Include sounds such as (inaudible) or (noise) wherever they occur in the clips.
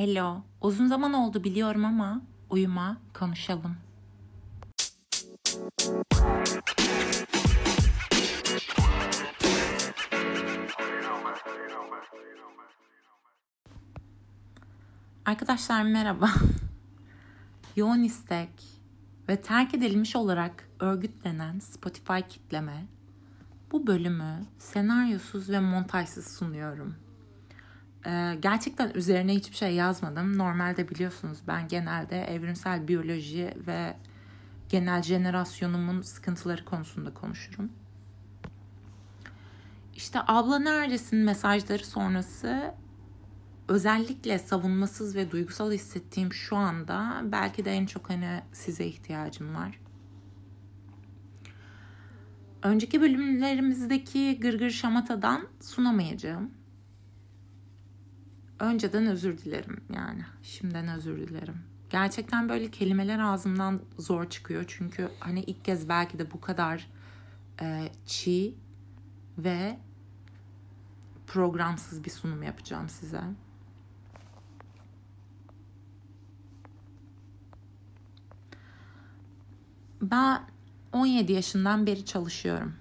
Hello. Uzun zaman oldu biliyorum ama uyuma, konuşalım. Arkadaşlar merhaba. (laughs) Yoğun istek ve terk edilmiş olarak örgütlenen Spotify kitleme bu bölümü senaryosuz ve montajsız sunuyorum. Ee, gerçekten üzerine hiçbir şey yazmadım. Normalde biliyorsunuz ben genelde evrimsel biyoloji ve genel jenerasyonumun sıkıntıları konusunda konuşurum. İşte abla neredesin mesajları sonrası özellikle savunmasız ve duygusal hissettiğim şu anda belki de en çok hani size ihtiyacım var. Önceki bölümlerimizdeki gırgır şamatadan sunamayacağım. Önceden özür dilerim yani. Şimdiden özür dilerim. Gerçekten böyle kelimeler ağzımdan zor çıkıyor. Çünkü hani ilk kez belki de bu kadar e, çiğ ve programsız bir sunum yapacağım size. Ben 17 yaşından beri çalışıyorum.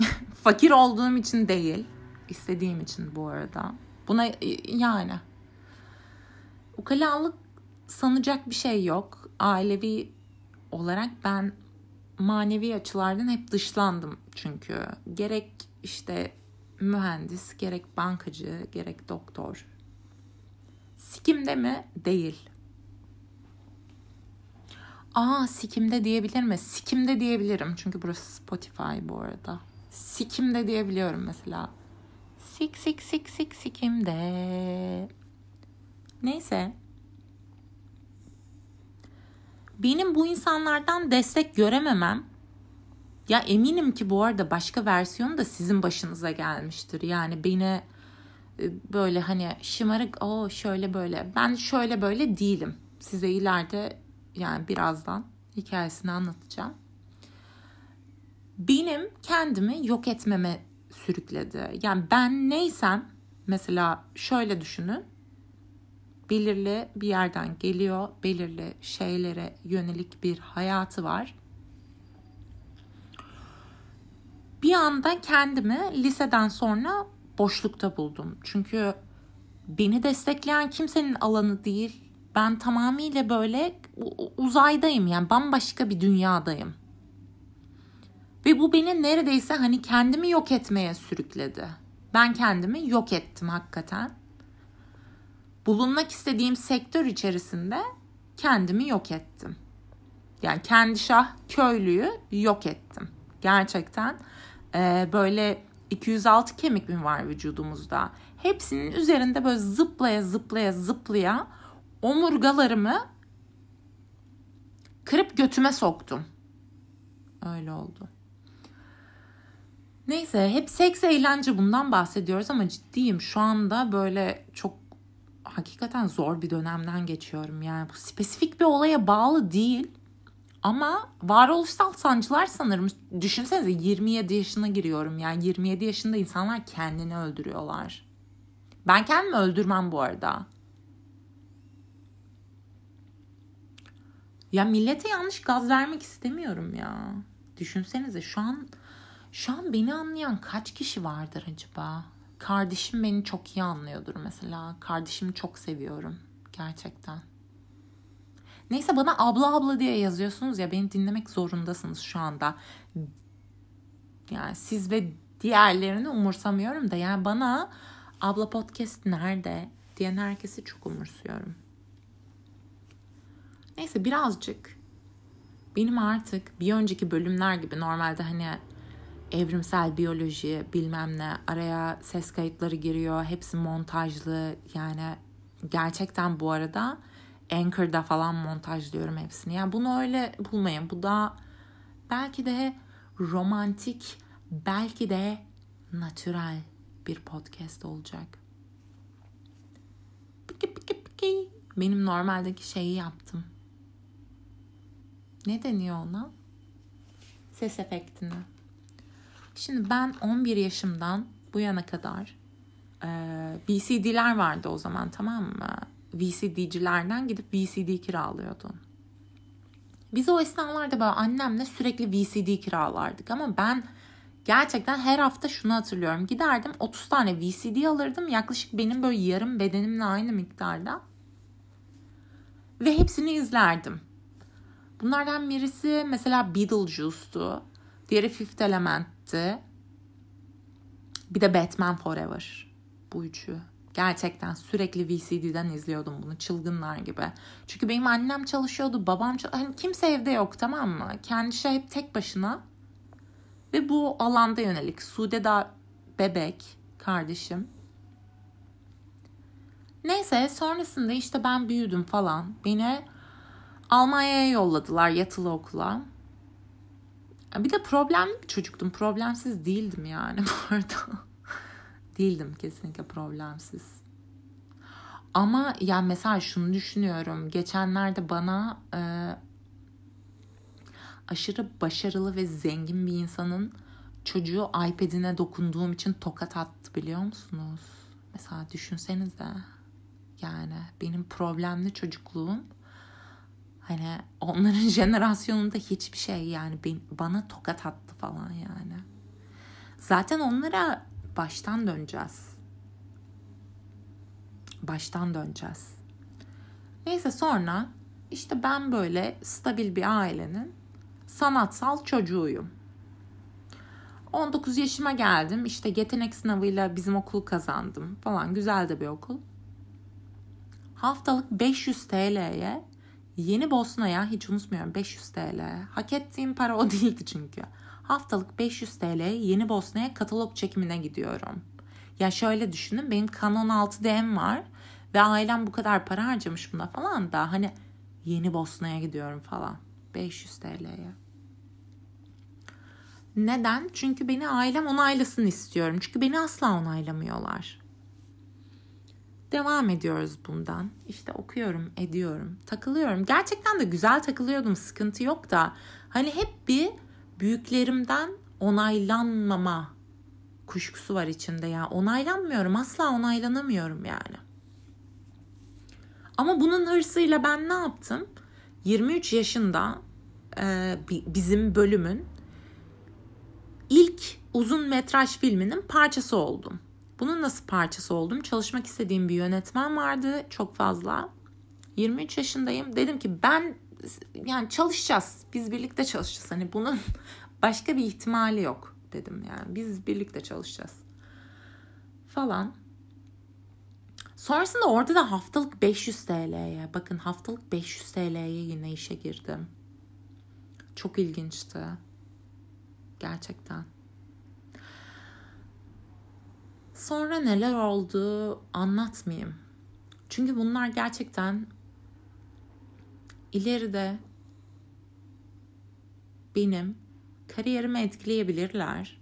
(laughs) Fakir olduğum için değil, istediğim için bu arada. Buna yani ukalalık sanacak bir şey yok. Ailevi olarak ben manevi açılardan hep dışlandım çünkü. Gerek işte mühendis, gerek bankacı, gerek doktor. Sikimde mi? Değil. Aa sikimde diyebilir mi? Sikimde diyebilirim. Çünkü burası Spotify bu arada. Sikimde diyebiliyorum mesela. Sik sik sik sik sikimde. Neyse. Benim bu insanlardan destek görememem ya eminim ki bu arada başka versiyonu da sizin başınıza gelmiştir. Yani beni e, böyle hani şımarık o şöyle böyle ben şöyle böyle değilim. Size ileride yani birazdan hikayesini anlatacağım. Benim kendimi yok etmeme sürükledi. Yani ben neysem mesela şöyle düşünün. Belirli bir yerden geliyor, belirli şeylere yönelik bir hayatı var. Bir anda kendimi liseden sonra boşlukta buldum. Çünkü beni destekleyen kimsenin alanı değil. Ben tamamıyla böyle uzaydayım yani bambaşka bir dünyadayım. Ve bu beni neredeyse hani kendimi yok etmeye sürükledi. Ben kendimi yok ettim hakikaten. Bulunmak istediğim sektör içerisinde kendimi yok ettim. Yani kendi şah köylüyü yok ettim. Gerçekten e, böyle 206 kemik mi var vücudumuzda? Hepsinin üzerinde böyle zıplaya zıplaya zıplaya omurgalarımı kırıp götüme soktum. Öyle oldu. Neyse hep seks eğlence bundan bahsediyoruz ama ciddiyim. Şu anda böyle çok hakikaten zor bir dönemden geçiyorum. Yani bu spesifik bir olaya bağlı değil. Ama varoluşsal sancılar sanırım. Düşünsenize 27 yaşına giriyorum. Yani 27 yaşında insanlar kendini öldürüyorlar. Ben kendimi öldürmem bu arada. Ya millete yanlış gaz vermek istemiyorum ya. Düşünsenize şu an şu an beni anlayan kaç kişi vardır acaba? Kardeşim beni çok iyi anlıyordur mesela. Kardeşimi çok seviyorum gerçekten. Neyse bana abla abla diye yazıyorsunuz ya beni dinlemek zorundasınız şu anda. Yani siz ve diğerlerini umursamıyorum da yani bana abla podcast nerede diyen herkesi çok umursuyorum. Neyse birazcık benim artık bir önceki bölümler gibi normalde hani evrimsel biyoloji bilmem ne araya ses kayıtları giriyor. Hepsi montajlı yani gerçekten bu arada Anchor'da falan montajlıyorum hepsini. Yani bunu öyle bulmayın. Bu da belki de romantik, belki de natürel bir podcast olacak. Benim normaldeki şeyi yaptım. Ne deniyor ona? Ses efektini. Şimdi ben 11 yaşımdan bu yana kadar Ee, VCD'ler vardı o zaman tamam mı? VCD'cilerden gidip VCD kiralıyordun. Biz o esnalarda böyle annemle sürekli VCD kiralardık ama ben gerçekten her hafta şunu hatırlıyorum. Giderdim 30 tane VCD alırdım yaklaşık benim böyle yarım bedenimle aynı miktarda. Ve hepsini izlerdim. Bunlardan birisi mesela Beetlejuice'tu. Diğeri Fifth Element'ti. Bir de Batman Forever. Bu üçü. Gerçekten sürekli VCD'den izliyordum bunu çılgınlar gibi. Çünkü benim annem çalışıyordu, babam çalışıyordu. Hani kimse evde yok tamam mı? Kendi şey hep tek başına. Ve bu alanda yönelik. Sude da bebek kardeşim. Neyse sonrasında işte ben büyüdüm falan. Beni Almanya'ya yolladılar yatılı okula. Bir de problemli bir çocuktum. Problemsiz değildim yani (laughs) bu arada. değildim kesinlikle problemsiz. Ama yani mesela şunu düşünüyorum. Geçenlerde bana e, aşırı başarılı ve zengin bir insanın çocuğu iPad'ine dokunduğum için tokat attı biliyor musunuz? Mesela düşünsenize. Yani benim problemli çocukluğum hani onların (laughs) jenerasyonunda hiçbir şey yani bana tokat attı falan yani. Zaten onlara baştan döneceğiz. Baştan döneceğiz. Neyse sonra işte ben böyle stabil bir ailenin sanatsal çocuğuyum. 19 yaşıma geldim. İşte yetenek sınavıyla bizim okulu kazandım falan. Güzel de bir okul. Haftalık 500 TL'ye Yeni Bosna'ya hiç unutmuyorum 500 TL. Hak ettiğim para o (laughs) değildi çünkü. Haftalık 500 TL Yeni Bosna'ya katalog çekimine gidiyorum. Ya şöyle düşünün benim Canon 6D'm var ve ailem bu kadar para harcamış buna falan da hani Yeni Bosna'ya gidiyorum falan. 500 TL'ye. Neden? Çünkü beni ailem onaylasın istiyorum. Çünkü beni asla onaylamıyorlar. Devam ediyoruz bundan. İşte okuyorum, ediyorum, takılıyorum. Gerçekten de güzel takılıyordum, sıkıntı yok da. Hani hep bir büyüklerimden onaylanmama kuşkusu var içinde ya. Onaylanmıyorum, asla onaylanamıyorum yani. Ama bunun hırsıyla ben ne yaptım? 23 yaşında e, bizim bölümün ilk uzun metraj filminin parçası oldum. Bunun nasıl parçası oldum? Çalışmak istediğim bir yönetmen vardı çok fazla. 23 yaşındayım. Dedim ki ben yani çalışacağız. Biz birlikte çalışacağız. Hani bunun (laughs) başka bir ihtimali yok dedim yani. Biz birlikte çalışacağız. Falan. Sonrasında orada da haftalık 500 TL'ye bakın haftalık 500 TL'ye yine işe girdim. Çok ilginçti. Gerçekten. Sonra neler oldu anlatmayayım. Çünkü bunlar gerçekten ileride benim kariyerimi etkileyebilirler.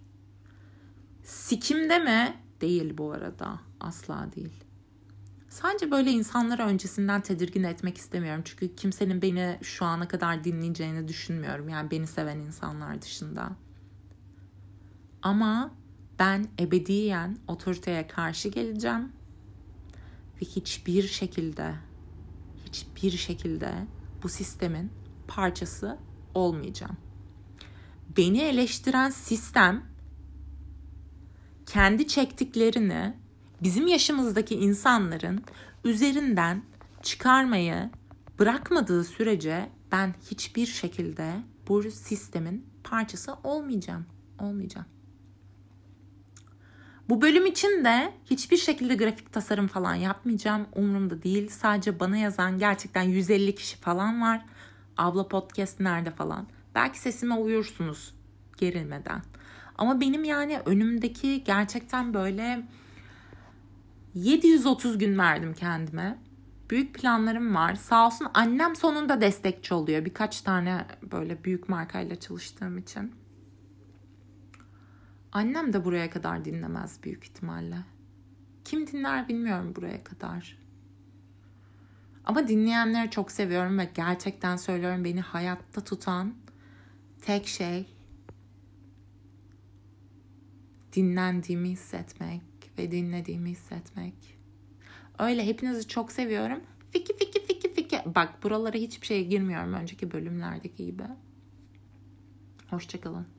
Sikimde mi? Değil bu arada. Asla değil. Sadece böyle insanları öncesinden tedirgin etmek istemiyorum. Çünkü kimsenin beni şu ana kadar dinleyeceğini düşünmüyorum. Yani beni seven insanlar dışında. Ama ben ebediyen otoriteye karşı geleceğim ve hiçbir şekilde hiçbir şekilde bu sistemin parçası olmayacağım. Beni eleştiren sistem kendi çektiklerini bizim yaşımızdaki insanların üzerinden çıkarmayı bırakmadığı sürece ben hiçbir şekilde bu sistemin parçası olmayacağım. Olmayacağım. Bu bölüm için de hiçbir şekilde grafik tasarım falan yapmayacağım. Umurumda değil. Sadece bana yazan gerçekten 150 kişi falan var. Abla podcast nerede falan. Belki sesime uyursunuz gerilmeden. Ama benim yani önümdeki gerçekten böyle 730 gün verdim kendime. Büyük planlarım var. Sağ olsun annem sonunda destekçi oluyor. Birkaç tane böyle büyük markayla çalıştığım için. Annem de buraya kadar dinlemez büyük ihtimalle. Kim dinler bilmiyorum buraya kadar. Ama dinleyenleri çok seviyorum ve gerçekten söylüyorum beni hayatta tutan tek şey dinlendiğimi hissetmek ve dinlediğimi hissetmek. Öyle hepinizi çok seviyorum. Fiki fiki fiki fiki. Bak buralara hiçbir şeye girmiyorum önceki bölümlerdeki gibi. Hoşçakalın.